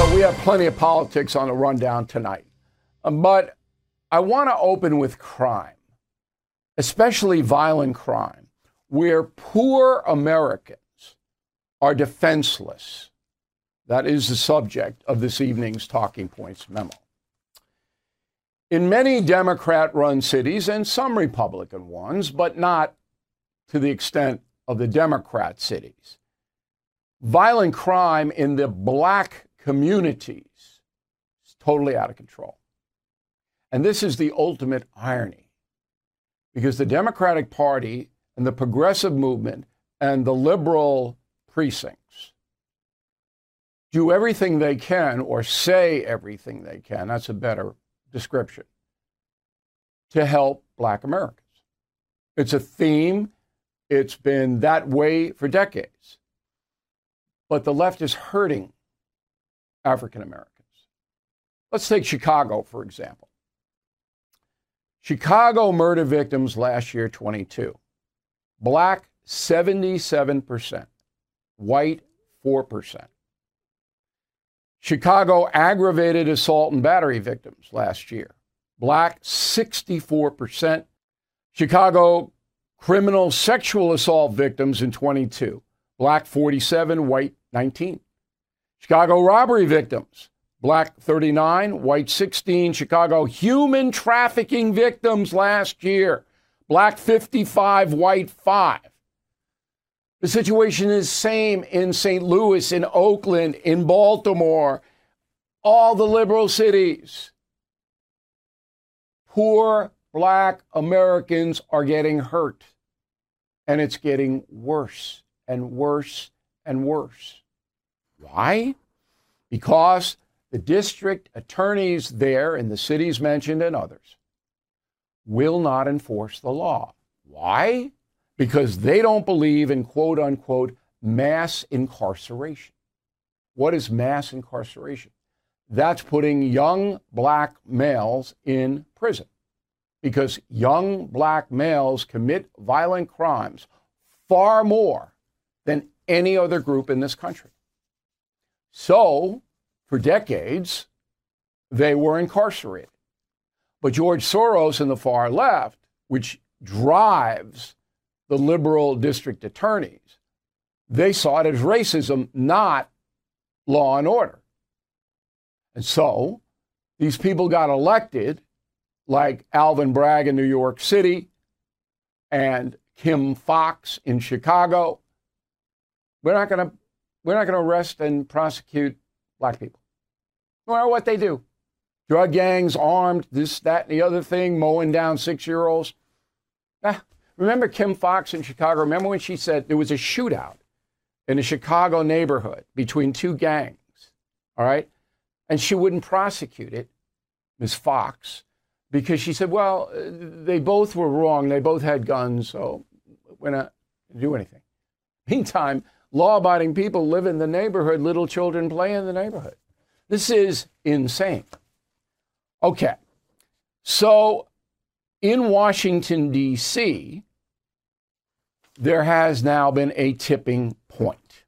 So we have plenty of politics on the rundown tonight. Um, but I want to open with crime, especially violent crime, where poor Americans are defenseless. That is the subject of this evening's Talking Points memo. In many Democrat run cities and some Republican ones, but not to the extent of the Democrat cities, violent crime in the black communities is totally out of control. And this is the ultimate irony because the Democratic Party and the progressive movement and the liberal precincts do everything they can or say everything they can, that's a better description, to help black Americans. It's a theme, it's been that way for decades. But the left is hurting African Americans. Let's take Chicago, for example. Chicago murder victims last year 22. Black 77%, white 4%. Chicago aggravated assault and battery victims last year. Black 64%. Chicago criminal sexual assault victims in 22. Black 47, white 19. Chicago robbery victims, black 39, white 16. Chicago human trafficking victims last year, black 55, white 5. The situation is same in St. Louis, in Oakland, in Baltimore, all the liberal cities. Poor black Americans are getting hurt, and it's getting worse and worse and worse. Why? Because the district attorneys there in the cities mentioned and others will not enforce the law. Why? Because they don't believe in quote unquote mass incarceration. What is mass incarceration? That's putting young black males in prison because young black males commit violent crimes far more than any other group in this country. So, for decades, they were incarcerated. But George Soros and the far left, which drives the liberal district attorneys, they saw it as racism, not law and order. And so these people got elected, like Alvin Bragg in New York City and Kim Foxx in Chicago. We're not going to we're not going to arrest and prosecute black people, no matter what they do. Drug gangs, armed, this, that, and the other thing, mowing down six year olds. Ah, remember Kim Foxx in Chicago? Remember when she said there was a shootout in a Chicago neighborhood between two gangs, all right? And she wouldn't prosecute it, Ms. Foxx, because she said, well, they both were wrong. They both had guns, so we're not gonna do anything. Meantime, law abiding people live in the neighborhood, little children play in the neighborhood. This is insane. Okay, so in Washington, D.C., there has now been a tipping point.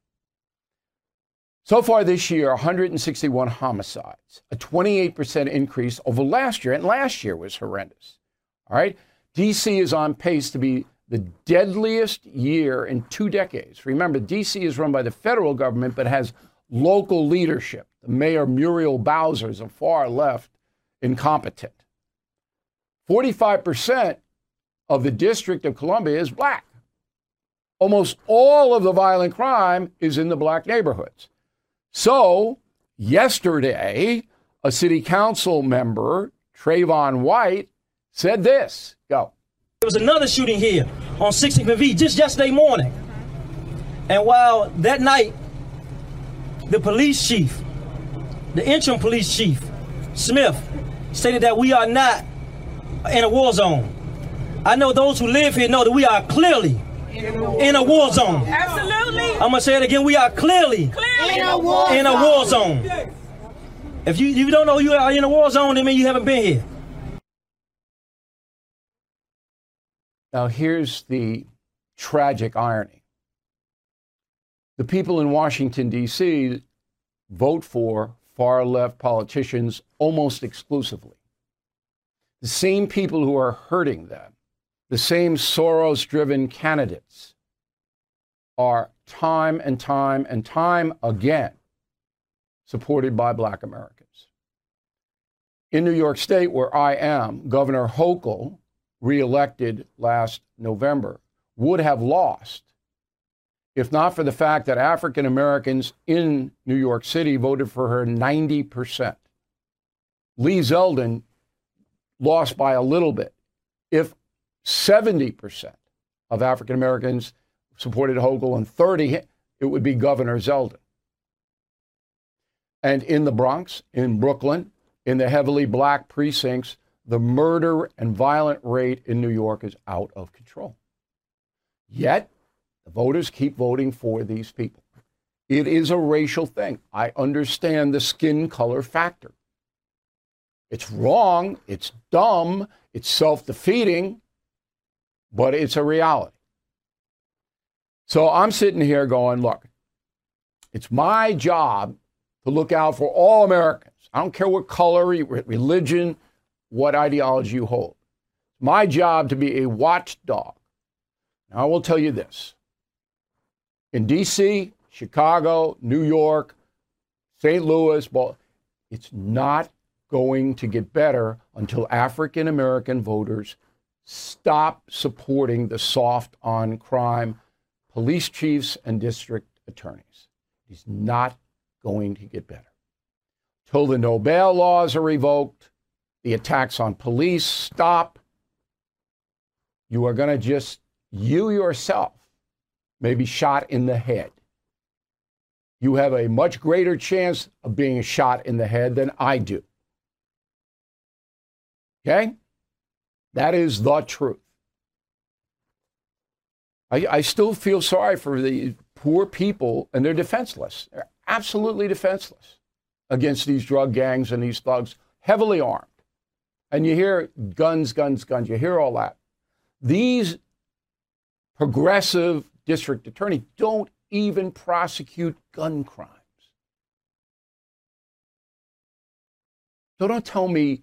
So far this year, 161 homicides, a 28% increase over last year, and last year was horrendous. All right? DC is on pace to be the deadliest year in two decades. Remember, DC is run by the federal government but has local leadership. The mayor, Muriel Bowser, is a far left incompetent. 45% of the District of Columbia is black. Almost all of the violent crime is in the black neighborhoods. So, yesterday, a city council member, Trayon White, said this. Go. There was another shooting here on 16th V just yesterday morning. And while that night, the police chief, the interim police chief, Smith, stated that we are not in a war zone. I know those who live here know that we are clearly in a war zone. Absolutely. I'm gonna say it again. We are clearly, clearly in a war in a war zone. If you, you don't know you are in a war zone, then mean you haven't been here. Now, here's the tragic irony the people in Washington, D.C. vote for far left politicians almost exclusively. The same people who are hurting them, the same Soros driven candidates, are time and time and time again supported by black Americans. In New York State, where I am, Governor Hochul reelected last November, would have lost if not for the fact that African Americans in New York City voted for her 90%. Lee Zeldin lost by a little bit. If 70% of African Americans supported Hochul and 30, it would be Governor Zeldin. And in the Bronx, in Brooklyn, in the heavily black precincts, the murder and violent rate in New York is out of control. Yet, the voters keep voting for these people. It is a racial thing. I understand the skin color factor. It's wrong, it's dumb, it's self defeating, but it's a reality. So I'm sitting here going, look, it's my job to look out for all Americans. I don't care what color, religion, what ideology you hold. My job to be a watchdog. Now, I will tell you this in D.C., Chicago, New York, St. Louis, it's not going to get better until African American voters stop supporting the soft on crime police chiefs and district attorneys. It's not going to get better. Till the no bail laws are revoked, the attacks on police stop, you are going to just, you yourself, may be shot in the head. You have a much greater chance of being shot in the head than I do. Okay? That is the truth. I, I still feel sorry for the poor people, and they're defenseless. They're absolutely defenseless against these drug gangs and these thugs, heavily armed. And you hear guns, guns, guns. You hear all that. These progressive district attorney don't even prosecute gun crimes. So don't tell me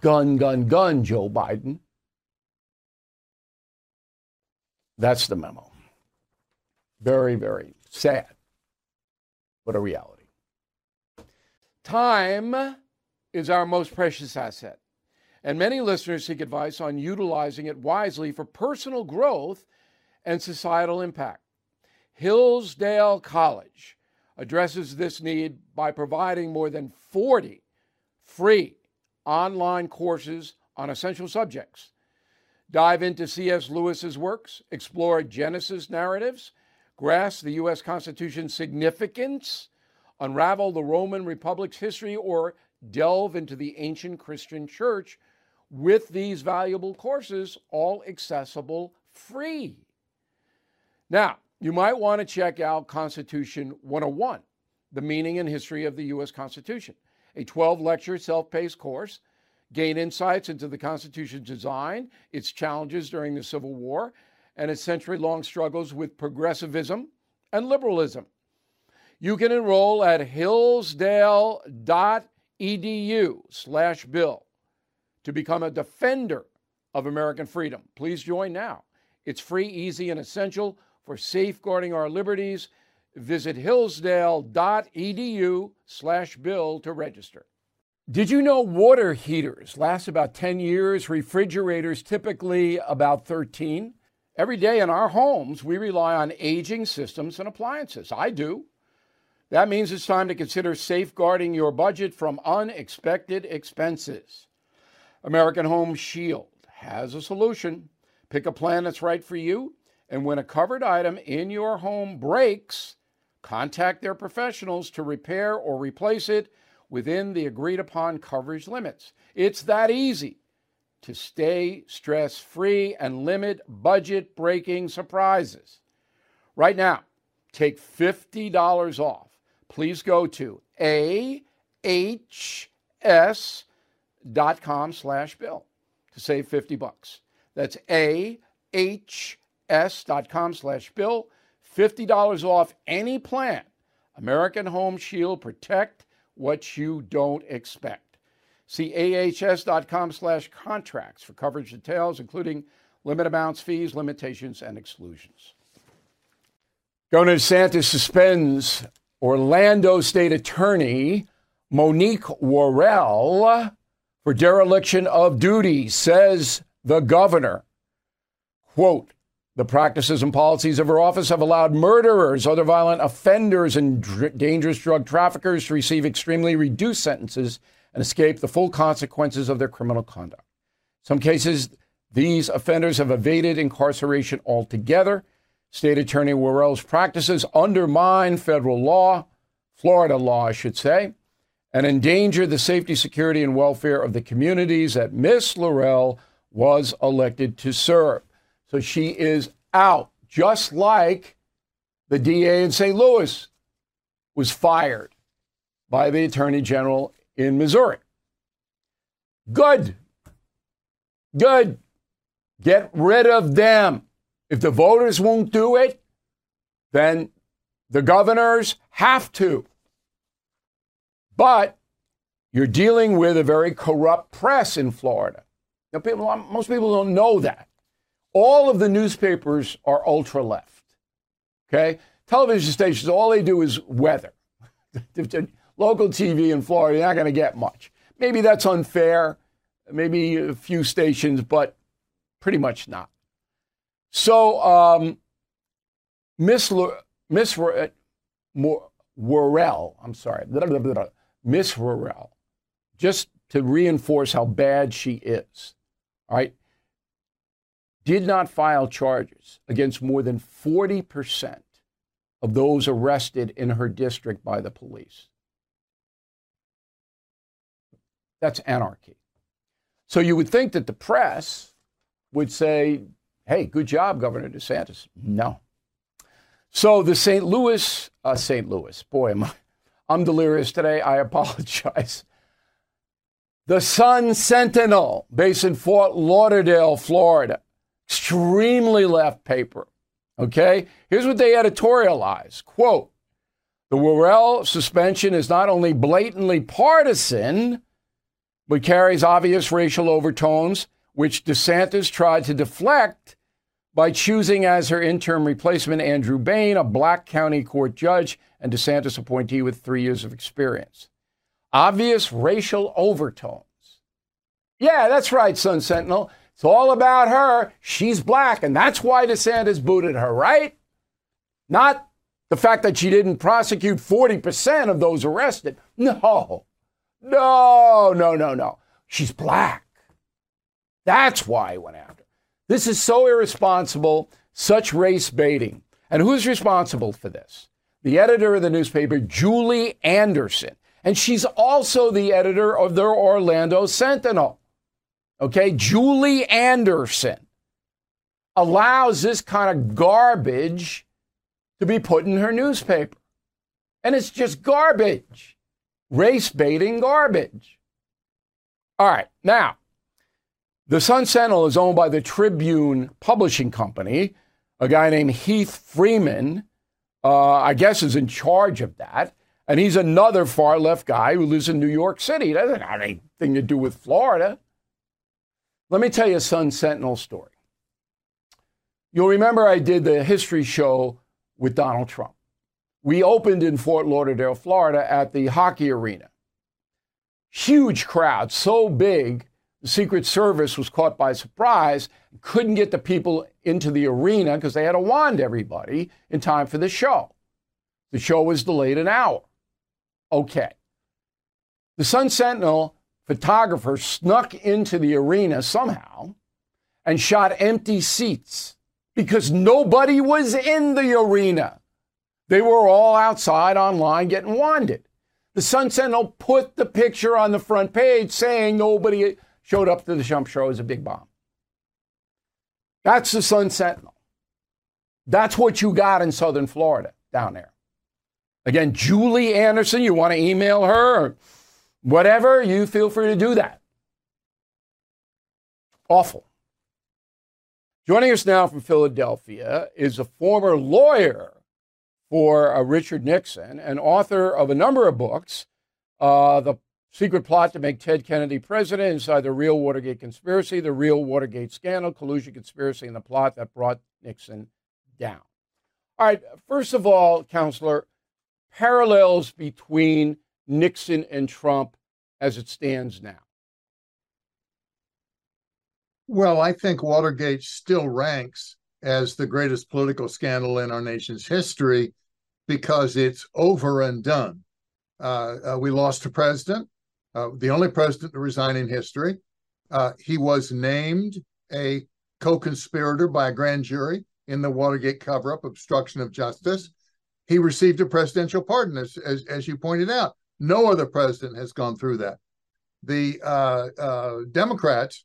gun, gun, gun, Joe Biden. That's the memo. Very, very sad, but a reality. Time is our most precious asset, and many listeners seek advice on utilizing it wisely for personal growth and societal impact. Hillsdale College addresses this need by providing more than 40 free online courses on essential subjects. Dive into C.S. Lewis's works, explore Genesis narratives, grasp the U.S. Constitution's significance, unravel the Roman Republic's history, or delve into the ancient Christian church with these valuable courses, all accessible free. Now, you might want to check out Constitution 101, the meaning and history of the U.S. Constitution, a 12 lecture self paced course. Gain insights into the Constitution's design, its challenges during the Civil War, and its century long struggles with progressivism and liberalism. You can enroll at hillsdale.edu slash bill to become a defender of American freedom. Please join now. It's free, easy, and essential for safeguarding our liberties. Visit hillsdale.edu slash bill to register. Did you know water heaters last about 10 years, refrigerators typically about 13? Every day in our homes, we rely on aging systems and appliances. I do. That means it's time to consider safeguarding your budget from unexpected expenses. American Home Shield has a solution. Pick a plan that's right for you, and when a covered item in your home breaks, contact their professionals to repair or replace it within the agreed upon coverage limits. It's that easy to stay stress free and limit budget breaking surprises. Right now, take $50 off. Please go to ahs.com slash bill to save 50 bucks. That's ahs.com slash bill. $50 off any plan. American Home Shield Protect what you don't expect. See ahs.com slash contracts for coverage details, including limit amounts, fees, limitations, and exclusions. Governor DeSantis suspends Orlando State Attorney Monique Worrell for dereliction of duty, says the governor. Quote, the practices and policies of her office have allowed murderers, other violent offenders, and dr- dangerous drug traffickers to receive extremely reduced sentences and escape the full consequences of their criminal conduct. In some cases, these offenders have evaded incarceration altogether. State Attorney Worrell's practices undermine federal law, Florida law, I should say, and endanger the safety, security, and welfare of the communities that Miss Laurel was elected to serve. So she is out, just like the DA in St. Louis was fired by the Attorney General in Missouri. Good. Good. Get rid of them. If the voters won't do it, then the governors have to. But you're dealing with a very corrupt press in Florida. Now, people, most people don't know that. All of the newspapers are ultra left. Okay? Television stations, all they do is weather. Local TV in Florida, you're not going to get much. Maybe that's unfair, maybe a few stations, but pretty much not. So, um, Miss Miss R- Worrell, I'm sorry, Miss Worrell, just to reinforce how bad she is. All right, did not file charges against more than 40% of those arrested in her district by the police. That's anarchy. So you would think that the press would say, hey, good job, Governor DeSantis. No. So the St. Louis, uh, St. Louis, boy, am I, I'm delirious today. I apologize. The Sun Sentinel, based in Fort Lauderdale, Florida, extremely left paper. Okay? Here's what they editorialize quote, the Worrell suspension is not only blatantly partisan, but carries obvious racial overtones, which DeSantis tried to deflect by choosing as her interim replacement Andrew Bain, a black county court judge and DeSantis appointee with three years of experience. Obvious racial overtones. Yeah, that's right, Sun Sentinel. It's all about her. She's black, and that's why DeSantis booted her, right? Not the fact that she didn't prosecute 40% of those arrested. No, no, no, no, no. She's black. That's why he went after. This is so irresponsible, such race baiting. And who's responsible for this? The editor of the newspaper, Julie Anderson. And she's also the editor of the Orlando Sentinel. Okay, Julie Anderson allows this kind of garbage to be put in her newspaper. And it's just garbage, race baiting garbage. All right, now, the Sun Sentinel is owned by the Tribune Publishing Company, a guy named Heath Freeman. Uh, I guess, is in charge of that. And he's another far left guy who lives in New York City. That doesn't have anything to do with Florida. Let me tell you a Sun Sentinel story. You'll remember I did the history show with Donald Trump. We opened in Fort Lauderdale, Florida at the hockey arena. Huge crowd, so big, the Secret Service was caught by surprise, couldn't get the people into the arena because they had to wand everybody in time for the show. The show was delayed an hour. Okay. The Sun Sentinel photographer snuck into the arena somehow and shot empty seats because nobody was in the arena. They were all outside online getting wanded. The Sun Sentinel put the picture on the front page saying nobody showed up to the Trump show as a big bomb. That's the Sun Sentinel. That's what you got in Southern Florida down there. Again, Julie Anderson, you want to email her whatever, you feel free to do that. Awful. Joining us now from Philadelphia is a former lawyer for uh, Richard Nixon and author of a number of books uh, The Secret Plot to Make Ted Kennedy President, Inside the Real Watergate Conspiracy, The Real Watergate Scandal, Collusion Conspiracy, and the Plot That Brought Nixon Down. All right, first of all, counselor, parallels between Nixon and Trump as it stands now. Well, I think Watergate still ranks as the greatest political scandal in our nation's history because it's over and done. Uh, uh, we lost a president, uh, the only president to resign in history. Uh, he was named a co conspirator by a grand jury in the Watergate cover up, obstruction of justice. He received a presidential pardon, as, as, as, you pointed out. No other president has gone through that. The uh, uh, Democrats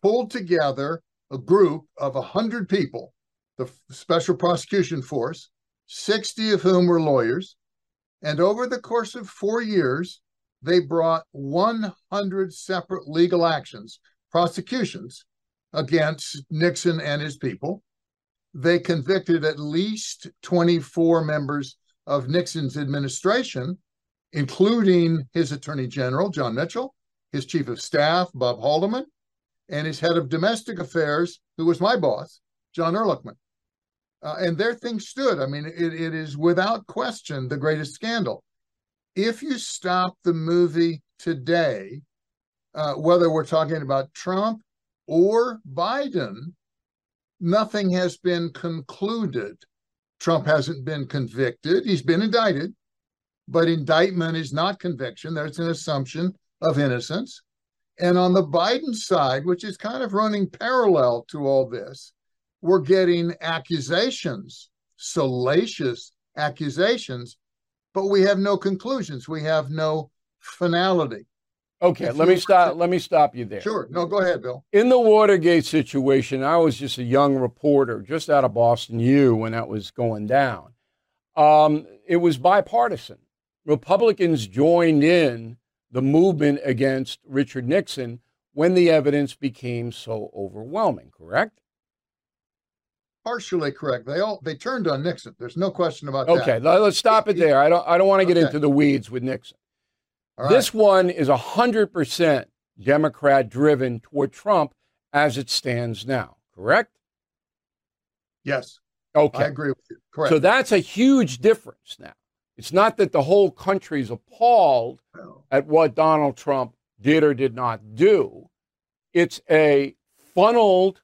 pulled together a group of 100 people, the Special Prosecution Force, 60 of whom were lawyers. And over the course of four years, they brought 100 separate legal actions, prosecutions against Nixon and his people. They convicted at least 24 members of Nixon's administration, including his attorney general, John Mitchell, his chief of staff, Bob Haldeman, and his head of domestic affairs, who was my boss, John Ehrlichman. Uh, and their thing stood. I mean, it, it is without question the greatest scandal. If you stop the movie today, uh, whether we're talking about Trump or Biden, nothing has been concluded. Trump hasn't been convicted. He's been indicted, but indictment is not conviction. There's an assumption of innocence. And on the Biden side, which is kind of running parallel to all this, we're getting accusations, salacious accusations, but we have no conclusions. We have no finality. Okay, if let me stop. Let me stop you there. Sure. No, go ahead, Bill. In the Watergate situation, I was just a young reporter, just out of Boston U, when that was going down. Um, it was bipartisan. Republicans joined in the movement against Richard Nixon when the evidence became so overwhelming, correct? Partially correct. They all they turned on Nixon. There's no question about okay, that. Okay, let's stop it there. I don't I don't want to get okay. into the weeds with Nixon. This one is 100% Democrat driven toward Trump as it stands now, correct? Yes. Okay. I agree with you. Correct. So that's a huge difference now. It's not that the whole country is appalled at what Donald Trump did or did not do. It's a funneled,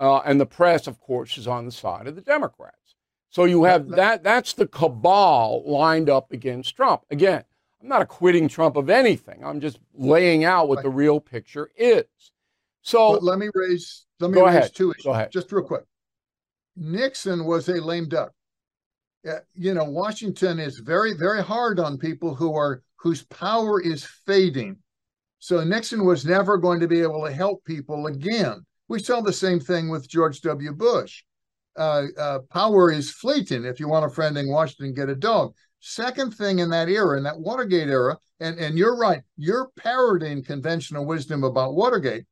uh, and the press, of course, is on the side of the Democrats. So you have that, that's the cabal lined up against Trump. Again, I'm not acquitting Trump of anything. I'm just laying out what the real picture is. So but let me raise let me raise ahead. two issues. Go ahead. Just real quick. Nixon was a lame duck you know, Washington is very, very hard on people who are whose power is fading. So Nixon was never going to be able to help people again. We saw the same thing with George W. Bush. Uh, uh, power is fleeting. If you want a friend in Washington, get a dog. Second thing in that era, in that Watergate era, and, and you're right, you're parroting conventional wisdom about Watergate,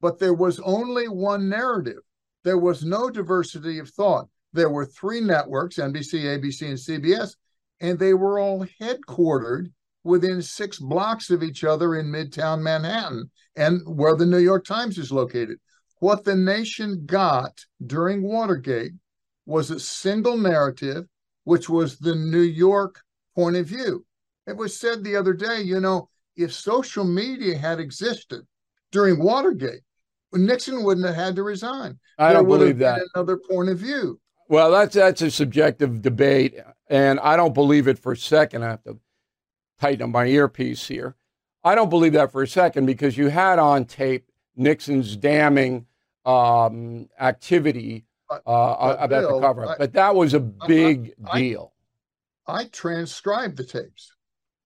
but there was only one narrative. There was no diversity of thought there were three networks NBC, ABC, and CBS, and they were all headquartered within six blocks of each other in Midtown Manhattan and where the New York Times is located. What the nation got during Watergate was a single narrative, which was the New York point of view. It was said the other day, you know, if social media had existed during Watergate, Nixon wouldn't have had to resign. I there don't believe that. Another point of view. Well, that's that's a subjective debate, and I don't believe it for a second. I have to tighten up my earpiece here. I don't believe that for a second because you had on tape Nixon's damning um, activity uh, but about Bill, the cover up, but that was a big I- deal. I transcribed the tapes.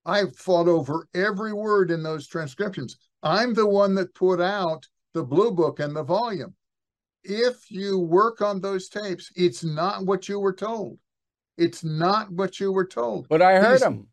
I fought over every word in those transcriptions. I'm the one that put out the blue book and the volume. If you work on those tapes, it's not what you were told. It's not what you were told. but I heard These- him.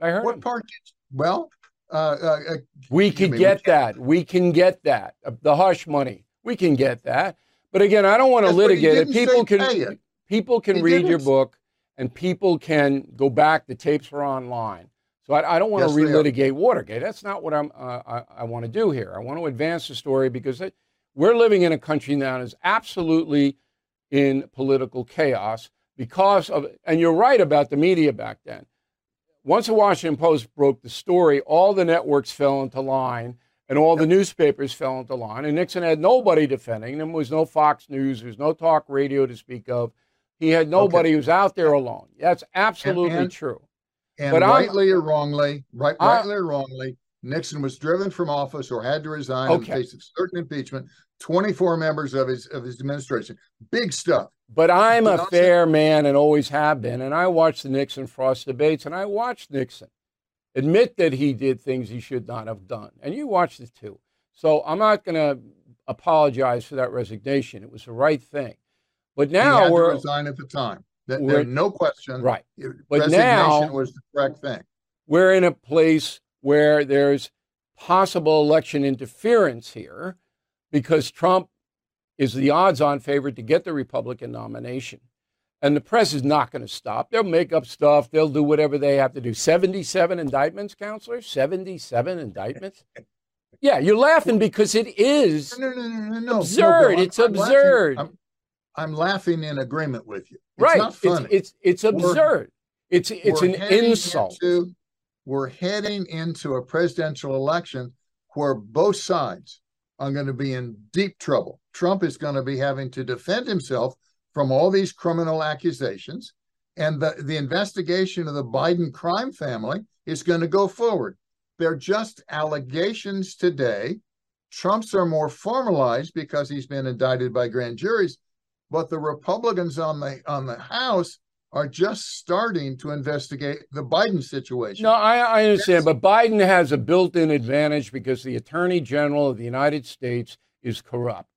I heard What him. part? did- Well, uh, uh, uh, We You can mean we get that. We can get that. Uh, The hush money. We can get that. But again, I don't want to litigate it. People can it. people can He read your didn't. book and people can go back. The tapes are online. So I, I don't want Yes, to relitigate Watergate. That's not what I'm. Uh, I, I want to do here. I want to advance the story because it, we're living in a country now that is absolutely in political chaos because of. And you're right about the media back then. Once the Washington Post broke the story, all the networks fell into line and all the newspapers fell into line. And Nixon had nobody defending him. There was no Fox News. There was no talk radio to speak of. He had nobody. who was out there alone. That's absolutely and- true. and But I'm- rightly or wrongly, right, I- rightly or wrongly, Nixon was driven from office or had to resign in the face of certain impeachment. Twenty-four members of his of his administration, big stuff. But I'm a fair man and always have been. And I watched the Nixon Frost debates and I watched Nixon admit that he did things he should not have done. And you watched it too. So I'm not going to apologize for that resignation. It was the right thing. But now we're resign at the time. That, there's no question. right. But Resignation now- was the correct thing. we're in a place where there's possible election interference here because Trump is the odds on favorite to get the Republican nomination. And the press is not going to stop. They'll make up stuff. They'll do whatever they have to do. 77 indictments, counselor? 77 indictments? Yeah, you're laughing because it is. No, no, no, no. Absurd. It's absurd. I'm, laughing in agreement with you. It's right. not funny. It's, it's, absurd. It's, it's We're an insult. into- we're heading into a presidential election where both sides are going to be in deep trouble. Trump is going to be having to defend himself from all these criminal accusations, and the, the investigation of the Biden crime family is going to go forward. They're just allegations today. Trump's are more formalized because he's been indicted by grand juries, but the Republicans on the on the House are just starting to investigate the Biden situation. No, I, I understand, but Biden has a built-in advantage because the Attorney General of the United States is corrupt,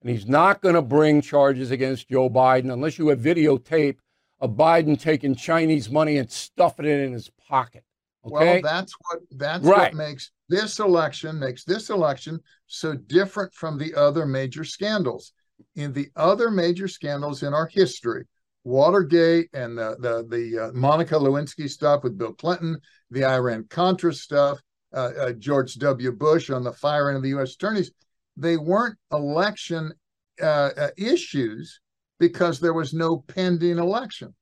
and he's not going to bring charges against Joe Biden unless you have videotape of Biden taking Chinese money and stuffing it in his pocket. Okay, Well, that's what that's Right. what makes this election makes this election so different from the other major scandals. In the other major scandals in our history, Watergate and the the, the uh, Monica Lewinsky stuff with Bill Clinton, the Iran Contra stuff, uh, uh, George W. Bush on the firing of the U.S. attorneys, they weren't election uh, uh, issues because there was no pending election.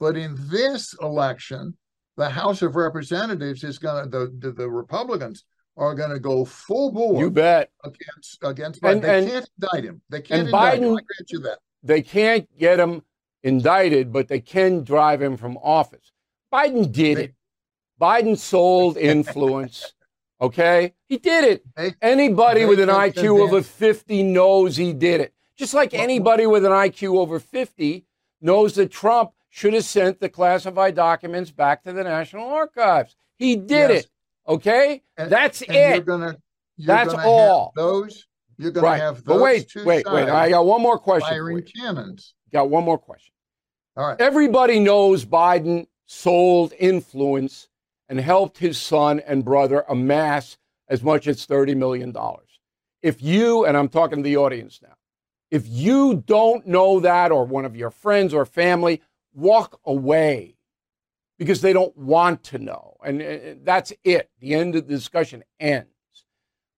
But in this election, the House of Representatives is going to the, the Republicans are going to go full bore you bet against against Biden. And- they and- can't indict him. They can't indict him. I grant you that. they can't get him indicted, but they can drive him from office. Biden did it. Biden sold influence. Okay, he did it. Anybody with an IQ over convince- 50 knows he did it. Just like anybody with an IQ over 50 knows that Trump should have sent the classified documents back to the National Archives. He did Yes. it. Okay, And- that's And you're it. gonna you're That's have all. those you're going to Right. have But those wait, two wait, wait. I got one more question. Firing cannons. Got one more question. All right. Everybody knows Biden sold influence and helped his son and brother amass as much as $30 million. If you, and I'm talking to the audience now, If you don't know that, or one of your friends or family, walk away because they don't want to know. And, and that's it. The end of the discussion ends.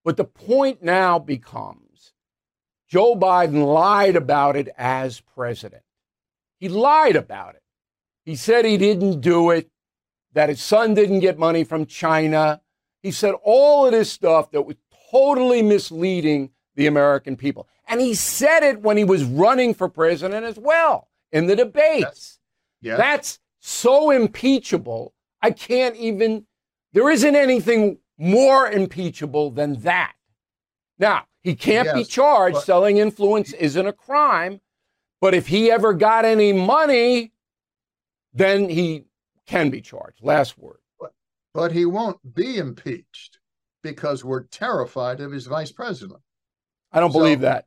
But the point now becomes Joe Biden lied about it as president. He lied about it. He said he didn't do it, that his son didn't get money from China. He said all of this stuff that was totally misleading the American people. And he said it when he was running for president as well in the debates. Yes. That's so impeachable. I can't even, there isn't anything more impeachable than that. Now, he can't yes, be charged. Selling influence isn't a crime. But if he ever got any money, then he can be charged. Last word. But, but he won't be impeached because we're terrified of his vice president. I don't so, believe that.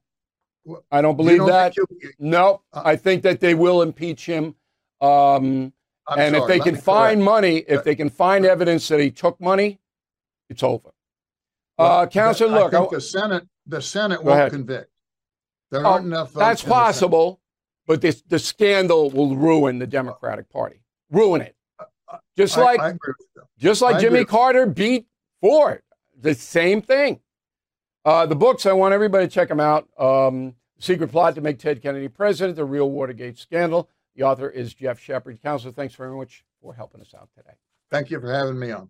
I don't believe don't that. You, no, uh, I think that they will impeach him. Um, and sorry, if they can find correct. money, if they can find evidence that he took money, it's over. Well, uh, Counselor, look, I think I, the Senate, the Senate won't ahead. convict. There aren't enough. That's possible, but this the scandal will ruin the Democratic Party, ruin it. Just like, I, just like Jimmy Carter beat Ford, the same thing. Uh, the books, I want everybody to check them out. Um, Secret Plot to Make Ted Kennedy President, The Real Watergate Scandal. The author is Geoff Shepard. Counselor, thanks very much for helping us out today. Thank you for having me on.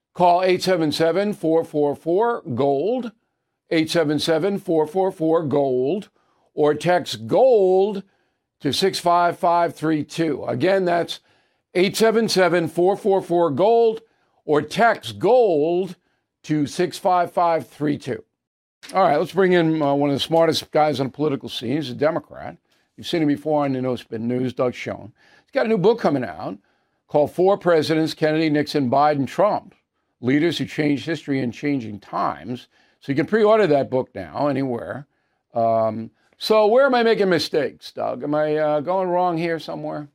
Call 877 444 GOLD, 877 444 GOLD, or text GOLD to 65532. Again, that's 877 444 GOLD, or text GOLD to 65532. All right, let's bring in uh, one of the smartest guys on the political scene. He's a Democrat. You've seen him before on the No Spin News, Doug Schoen. He's got a new book coming out called Four Presidents Kennedy, Nixon, Biden, Trump Leaders Who Changed History in Changing Times. So you can pre order that book now anywhere. Um, so, where am I making mistakes, Doug? Am I uh, going wrong here somewhere?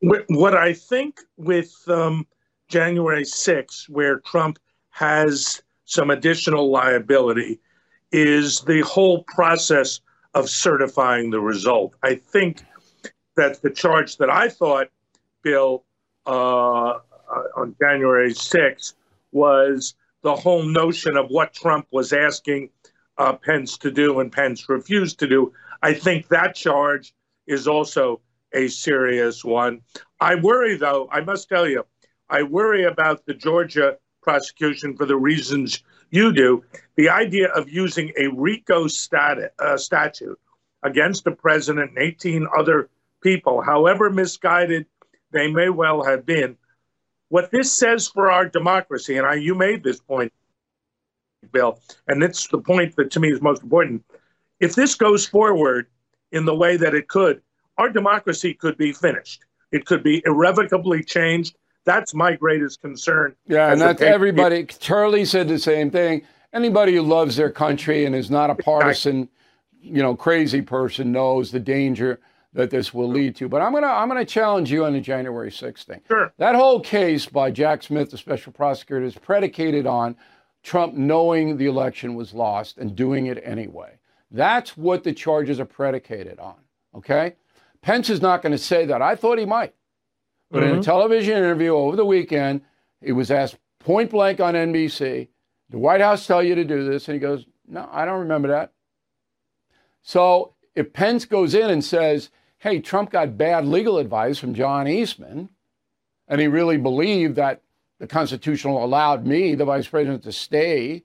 What I think with um, January 6th, where Trump has some additional liability, is the whole process of certifying the result. I think that the charge that I thought, Bill, uh on January 6th was the whole notion of what Trump was asking uh, Pence to do and Pence refused to do. I think that charge is also a serious one. I worry, though, I must tell you, I worry about the Georgia prosecution for the reasons you do. The idea of using a RICO uh, statute against the president and 18 other people, however misguided they may well have been. What this says for our democracy, and I, you made this point, Bill, and it's the point that to me is most important. If this goes forward in the way that it could, our democracy could be finished. It could be irrevocably changed. That's my greatest concern. Yeah, and that's everybody. Charlie said the same thing. Anybody who loves their country and is not a partisan, you know, crazy person knows the danger that this will lead to. But I'm gonna I'm gonna challenge you on the January 6th thing. Sure. That whole case by Jack Smith, the special prosecutor, is predicated on Trump knowing the election was lost and doing it anyway. That's what the charges are predicated on. Okay? Pence is not going to say that. I thought he might. But mm-hmm. in a mm-hmm. television interview over the weekend, he was asked point blank on NBC, the White House tell you to do this? And he goes, No, I don't remember that. So if Pence goes in and says, Hey, Trump got bad legal advice from John Eastman, and he really believed that the Constitution allowed me, the vice president, to stay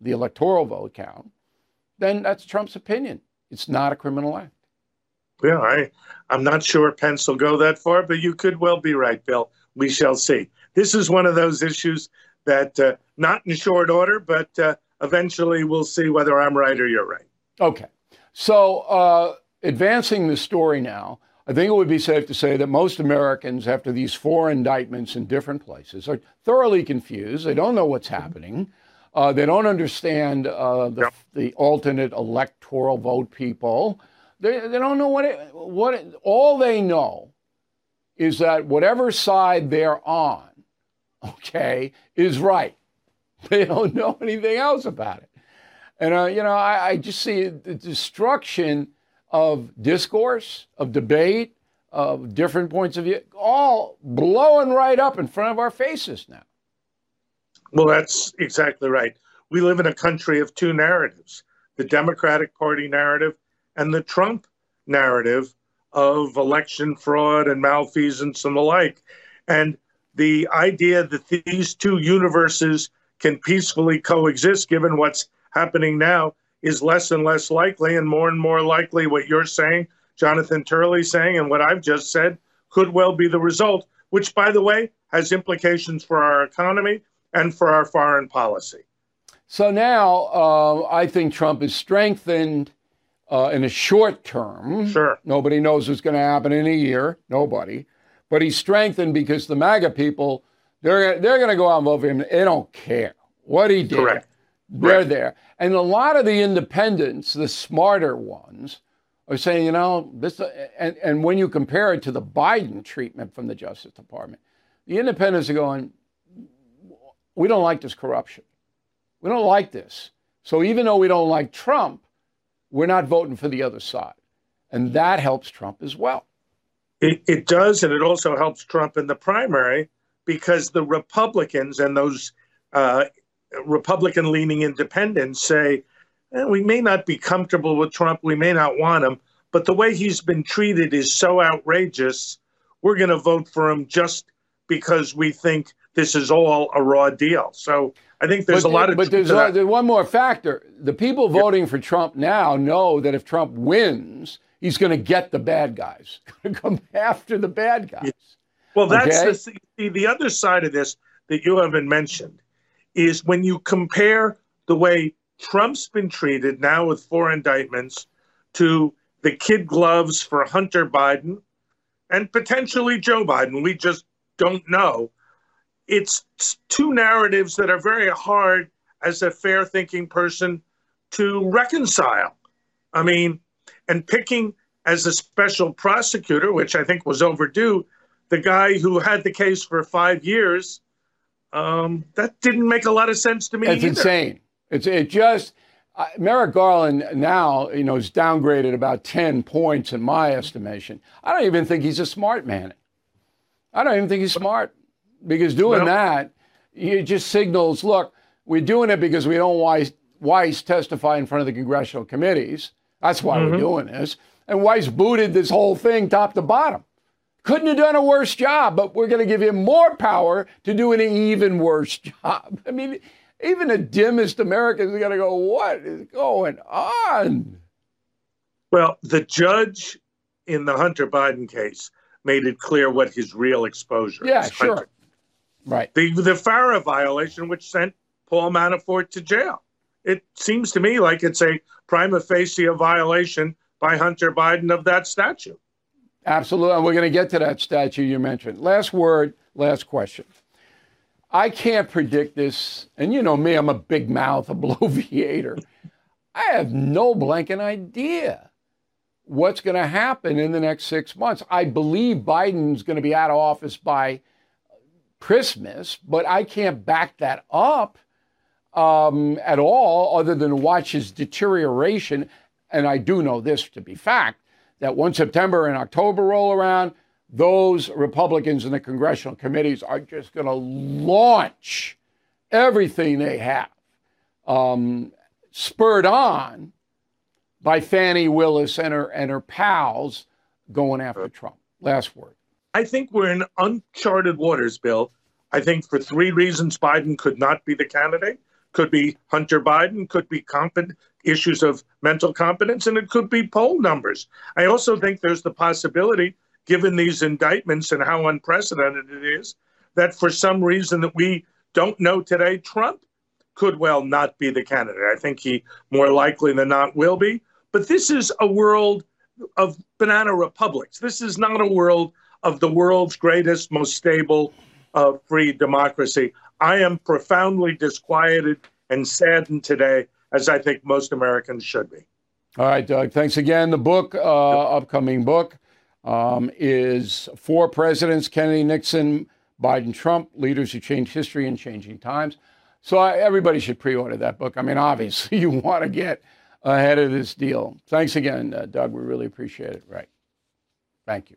the electoral vote count, then that's Trump's opinion. It's not a criminal act. Yeah, I, I'm not sure Pence will go that far, but you could well be right, Bill. We shall see. This is one of those issues that, uh, not in short order, but uh, eventually we'll see whether I'm right or you're right. Okay. So, uh, advancing the story now, I think it would be safe to say that most Americans, after these four indictments in different places, are thoroughly confused. They don't know what's happening. Uh, they don't understand uh, the, yep. the, alternate electoral vote people. They, they don't know what it, what it, all they know is that whatever side they're on, okay, is right. They don't know anything else about it. And, uh, you know, I, I just see the destruction of discourse, of debate, of different points of view, all blowing right up in front of our faces now. Well, that's exactly right. We live in a country of two narratives the Democratic Party narrative and the Trump narrative of election fraud and malfeasance and the like. And the idea that these two universes can peacefully coexist, given what's happening now, is less and less likely, and more and more likely what you're saying, Jonathan Turley saying, and what I've just said could well be the result, which, by the way, has implications for our economy and for our foreign policy. So now uh, I think Trump is strengthened uh, in a short term. Sure. Nobody knows what's going to happen in a year. Nobody. But he's strengthened because the MAGA people, they're, they're going to go out and vote for him. They don't care what he did. Correct. They're right. there. And a lot of the independents, the smarter ones, are saying, you know, this, and, and when you compare it to the Biden treatment from the Justice Department, the independents are going, we don't like this corruption. We don't like this. So even though we don't like Trump, we're not voting for the other side. And that helps Trump as well. It, it does. And it also helps Trump in the primary because the Republicans and those uh, Republican leaning independents say, eh, we may not be comfortable with Trump, we may not want him, but the way he's been treated is so outrageous, we're going to vote for him just because we think this is all a raw deal. So I think there's but, a lot of. But there's, a, there's, one more factor. The people voting yep. for Trump now know that if Trump wins, he's going to get the bad guys, going to come after the bad guys. Well, that's okay? the, the other side of this that you haven't mentioned is when you compare the way Trump's been treated now with four indictments to the kid gloves for Hunter Biden and potentially Joe Biden. We just don't know. It's two narratives that are very hard as a fair thinking person to reconcile. I mean, and picking as a special prosecutor, which I think was overdue, the guy who had the case for five years um, that didn't make a lot of sense to me. It's either. insane. It's it just uh, Merrick Garland now you know is downgraded about ten points in my estimation. I don't even think he's a smart man. I don't even think he's smart because doing well, that it just signals look we're doing it because we don't Weiss, Weiss testify in front of the congressional committees. That's why mm-hmm. we're doing this. And Weiss booted this whole thing top to bottom. Couldn't have done a worse job, but we're going to give him more power to do an even worse job. I mean, even the dimmest Americans are going to go, what is going on? Well, the judge in the Hunter Biden case made it clear what his real exposure Yeah, is. sure. Right. The the FARA violation, which sent Paul Manafort to jail. It seems to me like it's a prima facie violation by Hunter Biden of that statute. Absolutely. And we're going to get to that statue you mentioned. Last word, last question. I can't predict this. And you know me, I'm a big mouth, a bloviator. I have no blanking idea what's going to happen in the next six months. I believe Biden's going to be out of office by Christmas, but I can't back that up um, at all other than watch his deterioration. And I do know this to be fact that when September and October roll around, those Republicans in the congressional committees are just going to launch everything they have, um, spurred on by Fani Willis and her, and her pals going after Trump. Last word. I think we're in uncharted waters, Bill. I think for three reasons Biden could not be the candidate. Could be Hunter Biden, could be competent issues of mental competence, and it could be poll numbers. I also think there's the possibility, given these indictments and how unprecedented it is, that for some reason that we don't know today, Trump could well not be the candidate. I think he more likely than not will be. But this is a world of banana republics. This is not a world of the world's greatest, most stable, uh, free democracy. I am profoundly disquieted and saddened today, as I think most Americans should be. All right, Doug. Thanks again. The book, uh, upcoming book, um, is Four Presidents Kennedy, Nixon, Biden, Trump, Leaders Who Changed History in Changing Times. So I, everybody should pre order that book. I mean, obviously, you want to get ahead of this deal. Thanks again, uh, Doug. We really appreciate it. Right. Thank you.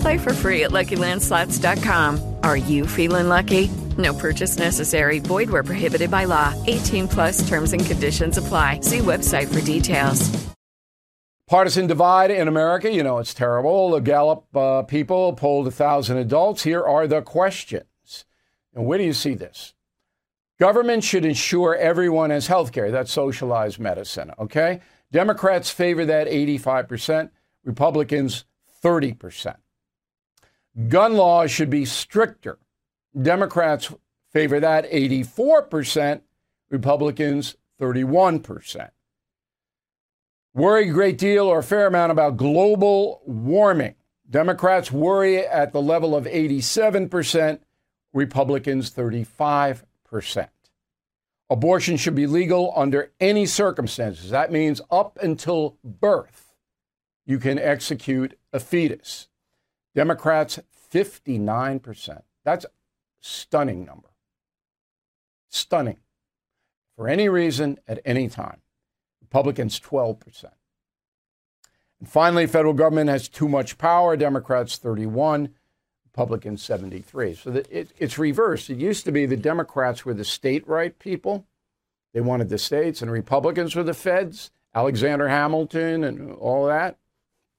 Play for free at LuckyLandSlots.com. Are you feeling lucky? No purchase necessary. Void where prohibited by law. 18 plus terms and conditions apply. See website for details. Partisan divide in America, you know, it's terrible. The Gallup uh, people polled 1,000 adults. Here are the questions. And where do you see this? Government should ensure everyone has health care. That's socialized medicine, okay? Democrats favor that 85%, Republicans 30%. Gun laws should be stricter. Democrats favor that 84%, Republicans 31%. Worry a great deal or a fair amount about global warming. Democrats worry at the level of 87%, Republicans 35%. Abortion should be legal under any circumstances. That means up until birth, you can execute a fetus. Democrats 59%. That's a stunning number. Stunning. For any reason at any time. Republicans 12%. And finally, federal government has too much power. Democrats 31, Republicans 73. So that it, it's reversed. It used to be the Democrats were the state right people. They wanted the states, and Republicans were the feds. Alexander Hamilton and all that.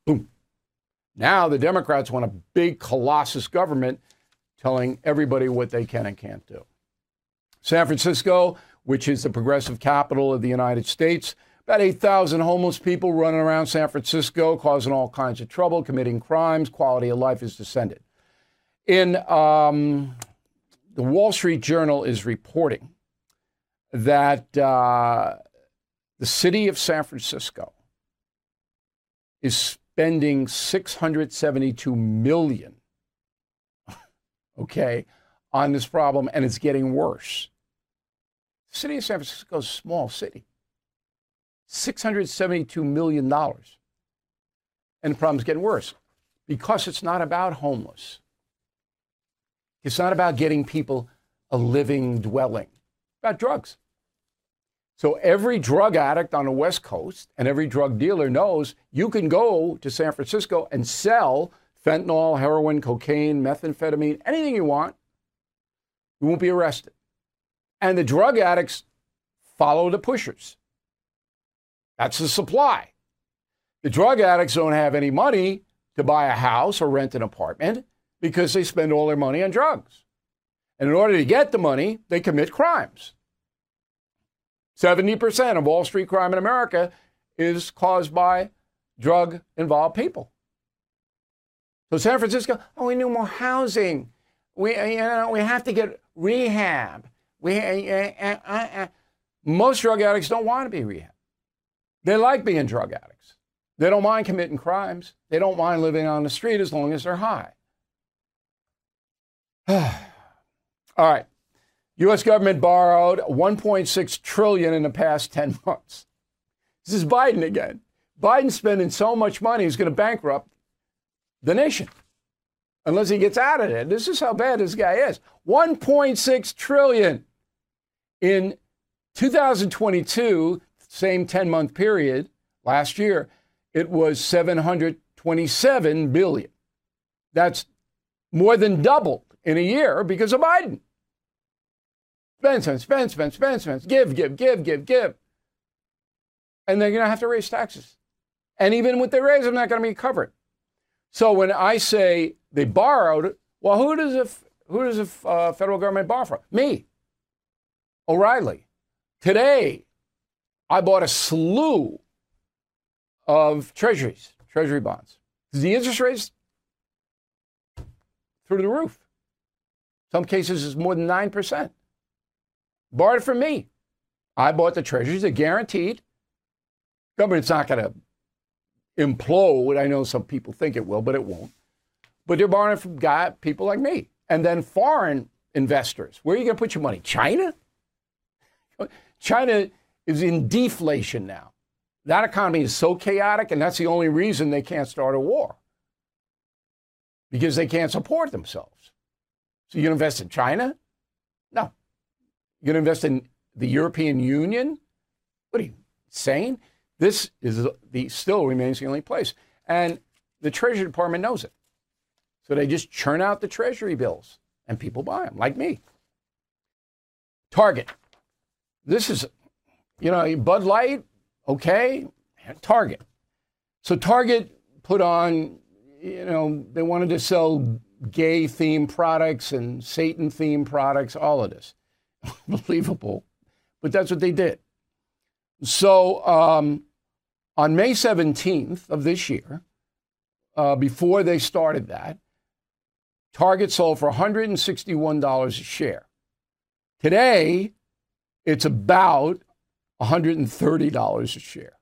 Boom. Now the Democrats want a big colossus government telling everybody what they can and can't do. San Francisco, which is the progressive capital of the United States, about 8,000 homeless people running around San Francisco, causing all kinds of trouble, committing crimes. Quality of life has descended. In um, the Wall Street Journal is reporting that uh, the city of San Francisco is spending 672 million, okay, on this problem, and it's getting worse. The city of San Francisco is a small city. $672 million. and the problem's getting worse because it's not about homeless. It's not about getting people a living dwelling. It's about drugs. So every drug addict on the West Coast and every drug dealer knows you can go to San Francisco and sell fentanyl, heroin, cocaine, methamphetamine, anything you want. You won't be arrested. And the drug addicts follow the pushers. That's the supply. The drug addicts don't have any money to buy a house or rent an apartment because they spend all their money on drugs. And in order to get the money, they commit crimes. 70% of Wall Street crime in America is caused by drug involved people. So San Francisco, oh, we need more housing. We, you know, we have to get rehab. We, uh, uh, uh, most drug addicts don't want to be rehab. They like being drug addicts. They don't mind committing crimes. They don't mind living on the street as long as they're high. All right. U.S. government borrowed 1.6 trillion in the past 10 months. This is Biden again. Biden's spending so much money, he's going to bankrupt the nation unless he gets out of it. This is how bad this guy is. 1.6 trillion in 2022, same 10-month period last year, it was 727 billion. That's more than doubled in a year because of Biden. Spend, spend, spend, spend, spend, spend, give, give, give, give, give. And they're going to have to raise taxes. And even with the raise, I'm not going to be covered. So when I say they borrowed, well, who does a, who does the uh, federal government borrow from? Me, O'Reilly. Today, I bought a slew of treasuries, treasury bonds. The interest rates through the roof. Some cases is more than 9%. Borrowed it from me. I bought the treasuries, they're guaranteed. Government's not going to implode. I know some people think it will, but it won't. But they're borrowing from guy, people like me. And then foreign investors. Where are you going to put your money? China? China is in deflation now. That economy is so chaotic, and that's the only reason they can't start a war because they can't support themselves. So to invest in China? You're going to invest in the European Union? What are you saying? This is the still remains the only place, and the Treasury Department knows it. So they just churn out the Treasury bills, and people buy them, like me. Target. This is, you know, Bud Light, okay. Target. So Target put on, you know, they wanted to sell gay themed products and Satan themed products, all of this. Unbelievable. But that's what they did. So um, on May 17th of this year, uh, before they started that, Target sold for $161 a share. Today, it's about $130 a share.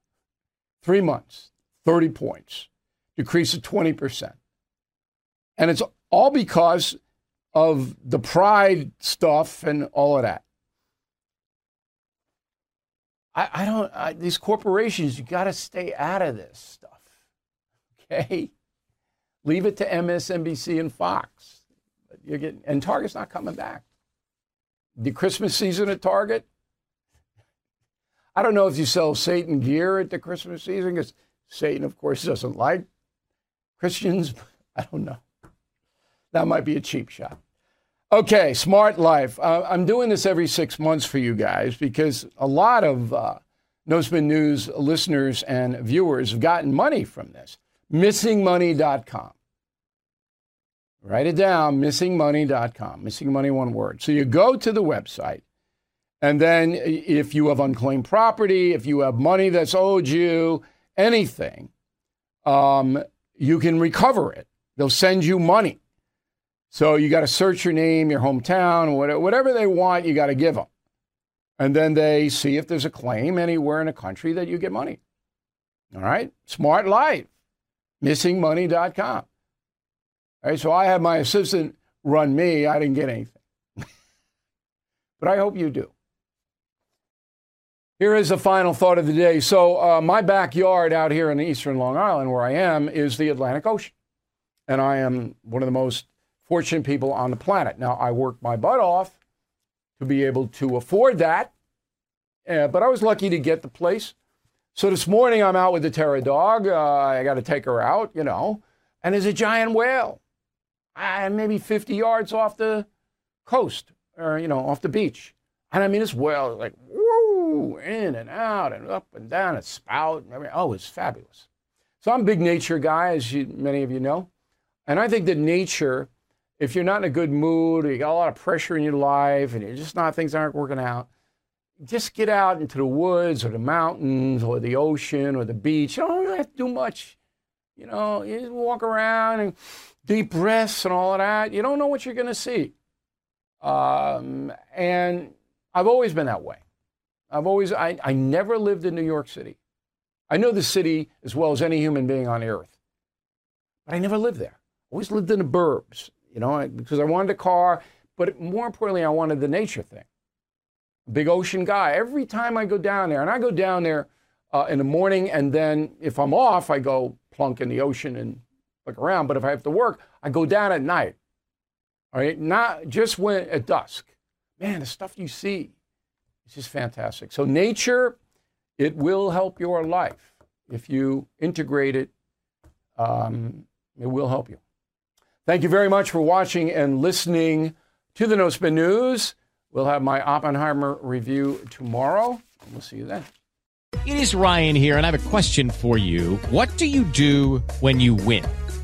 Three months, 30 points, decrease of 20%. And it's all because of the pride stuff and all of that. I, I don't, I, these corporations, you got to stay out of this stuff. Okay? Leave it to MSNBC and Fox. You're getting, and Target's not coming back. The Christmas season at Target, I don't know if you sell Satan gear at the Christmas season because Satan, of course, doesn't like Christians. I don't know. That might be a cheap shot. Okay, smart life. Uh, I'm doing this every six months for you guys because a lot of uh, News listeners and viewers have gotten money from this. Missingmoney.com. Write it down, missingmoney.com. Missing money, one word. So you go to the website and then if you have unclaimed property, if you have money that's owed you, anything, um, you can recover it. They'll send you money. So you got to search your name, your hometown, whatever they want, you got to give them. And then they see if there's a claim anywhere in the country that you get money. All right? Smart life. Missingmoney.com. All right, so I have my assistant run me. I didn't get anything. but I hope you do. Here is the final thought of the day. So, uh, my backyard out here in the eastern Long Island, where I am, is the Atlantic Ocean. And I am one of the most fortunate people on the planet. Now, I worked my butt off to be able to afford that, uh, but I was lucky to get the place. So, this morning I'm out with the Terra dog. Uh, I got to take her out, you know, and there's a giant whale, uh, maybe 50 yards off the coast or, you know, off the beach. And I mean, this whale is like, woo, in and out and up and down, a spout. And everything. Oh, it's fabulous. So I'm a big nature guy, as you, many of you know. And I think that nature, if you're not in a good mood or you got a lot of pressure in your life and you're just not, things aren't working out, just get out into the woods or the mountains or the ocean or the beach. You don't really have to do much. You know, you just walk around and deep breaths and all of that. You don't know what you're going to see. Um, and I've always been that way. I've always, I, I never lived in New York City. I know the city as well as any human being on earth, but I never lived there. I always lived in the burbs, you know, because I wanted a car, but more importantly, I wanted the nature thing. Big ocean guy. Every time I go down there, and I go down there uh, in the morning, and then if I'm off, I go plunk in the ocean and look around. But if I have to work, I go down at night. All right, not just when at dusk. Man, the stuff you see it's just fantastic. So nature, it will help your life if you integrate it. Um, it will help you. Thank you very much for watching and listening to the No Spin News. We'll have my Oppenheimer review tomorrow. We'll see you then. It is Ryan here, and I have a question for you. What do you do when you win?